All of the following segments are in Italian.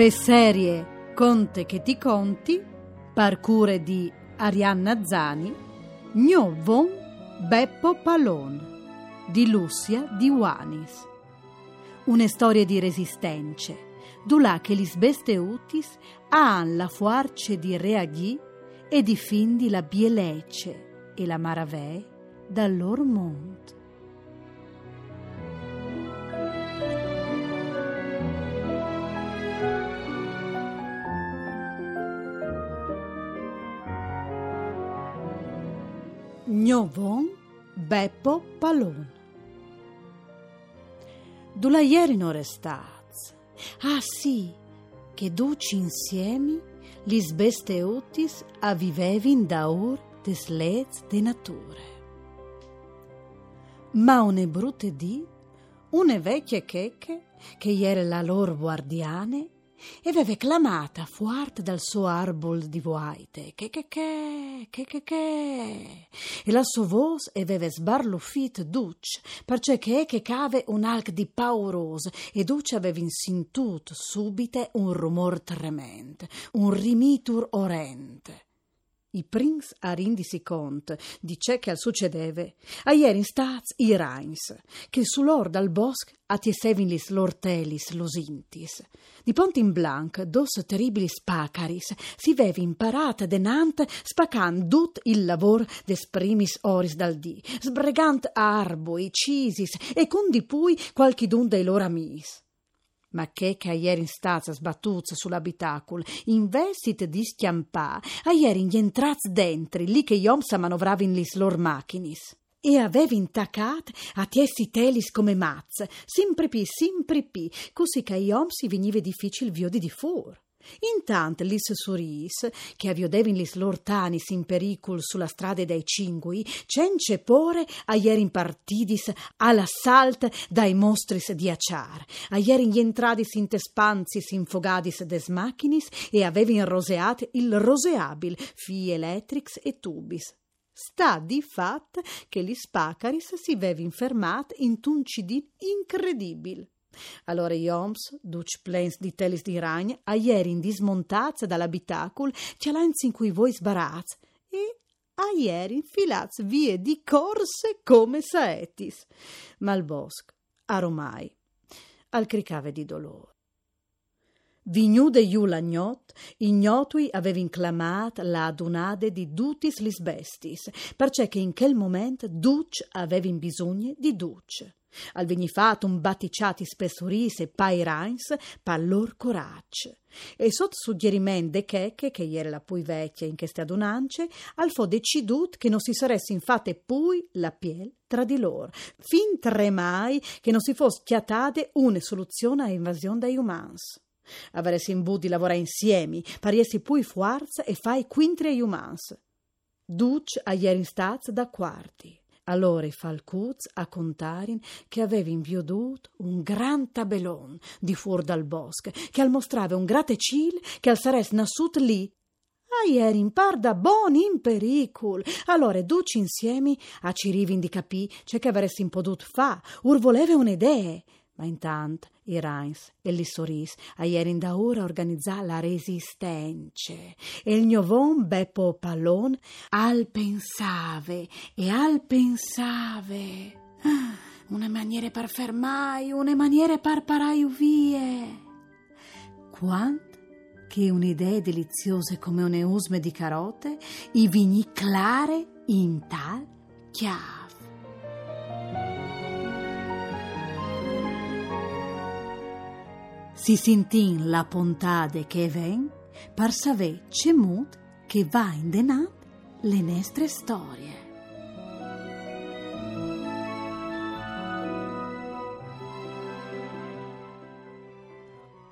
Per serie Conte che ti conti, parcure di Arianna Zani, Gnovon Beppo Palon, di Lucia di Wanis. Una storia di resistenze, dulà che lis beste utis han la fuarce di reagì e difindi la bielecce e la maravè dal loro mondo. Gnovon Beppo Palon. Dula ieri non restaz. Ah sì, che duci insieme lis beste utis avivevin da ur des lez de nature. Ma une brutte di, une vecchie checche, che ieri la loro guardiane, e aveva clamata fuerte dal suo arbol di voite che che che che che che e la sua voce aveva sbarluffit duc perché che che cave un alc di pauroso e duc aveva insintut subite un rumor tremendo un rimitur orente i prins a rindisi cont di ciò che al succedeve, a ieri staz i Reins, che su lor dal bosc atiesevin lis lortelis losintis. Di pont in blanc, dos terribilis pacaris, si vevi imparata denant spacan dut il lavor des primis oris dal dì, sbregant arboi, cisis, e con di pui qualchidun dei lor amis ma che che ieri in stazza sbattuzza sull'abitacul, investit di schiampà, a ieri rientraz dentri, lì che iom sa manovravin lis lor machinis. E avevi intaccat a tiessi telis come mazz, sempre pi, sempre pi, così che iom si veniva difficil vio di fur. Intant lis suris, che aviodevin lis lortanis in pericul sulla strada dei cingui, cence pore aierin partidis all'assalt dai mostris di acciar, aierin entradis in tespanzis infogadis des machinis e avevin roseat il roseabil, fi elettrix e tubis. Sta di fat che lis pacaris si vevin fermat in tuncidin incredibil. Allora Joms, duc plens di telis di ragn, a ieri in dismontaz dall'abitacul, cialanzi in cui voi sbaraz, e a ieri infilaz vie di corse come saetis. Ma il bosc, aromai, al cricave di dolore. Vignude iu l'agnot, ignotui avevin clamat la adunade di dutis lis bestis, perché che in quel moment duc avevin bisogno di duc. Al vegnifatum baticiati spessuris e pairains pallor corac. E sot suggeriment de cheche, che ieri la pui vecchia in queste adunance, al fo decidut che non si saresse infate pui la piel tra di lor, fin tremai che non si fosse chiatade una soluzione a invasione dai umans. Avresti in di lavorare insieme, pariesi pui forza e fai quintri ai umans. Duc a ieri staz da quarti. Allora falcuz a contarin che avevi inviodut un gran tabelon di fuor dal bosco, che al mostrava un gratecil che al sares nasut lì. Ieri in parda bon in pericul. Allora duci insieme a cirivin di capì c'è che avresti podut fa, ur voleve un'idea. Ma intant i Reins e gli Soris a ieri da ora organizzà la resistenza e il gnovon Beppo Pallon al pensave e al pensave ah, una maniera per fermai, una maniera per parai vie. Quant che un'idea deliziosa come un eusme di carote i vigni clare in tal chiave. Si sentin la pontade che ven per saver cemut che va in denat le nostre storie.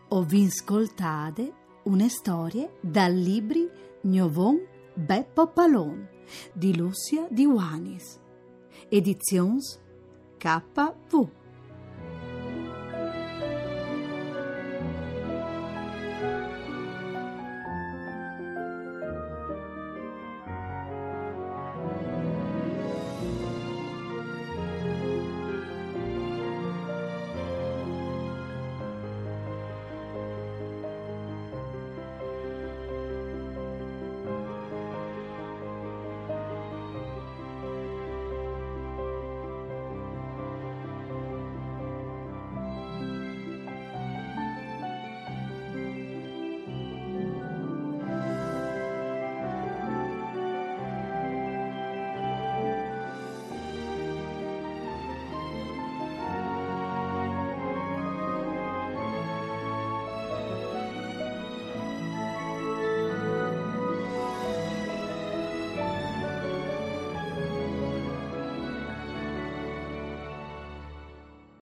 Ho vinscoltade une storie dal libri Gnovon Beppo Palon di Lucia di Wanis, edizions KV.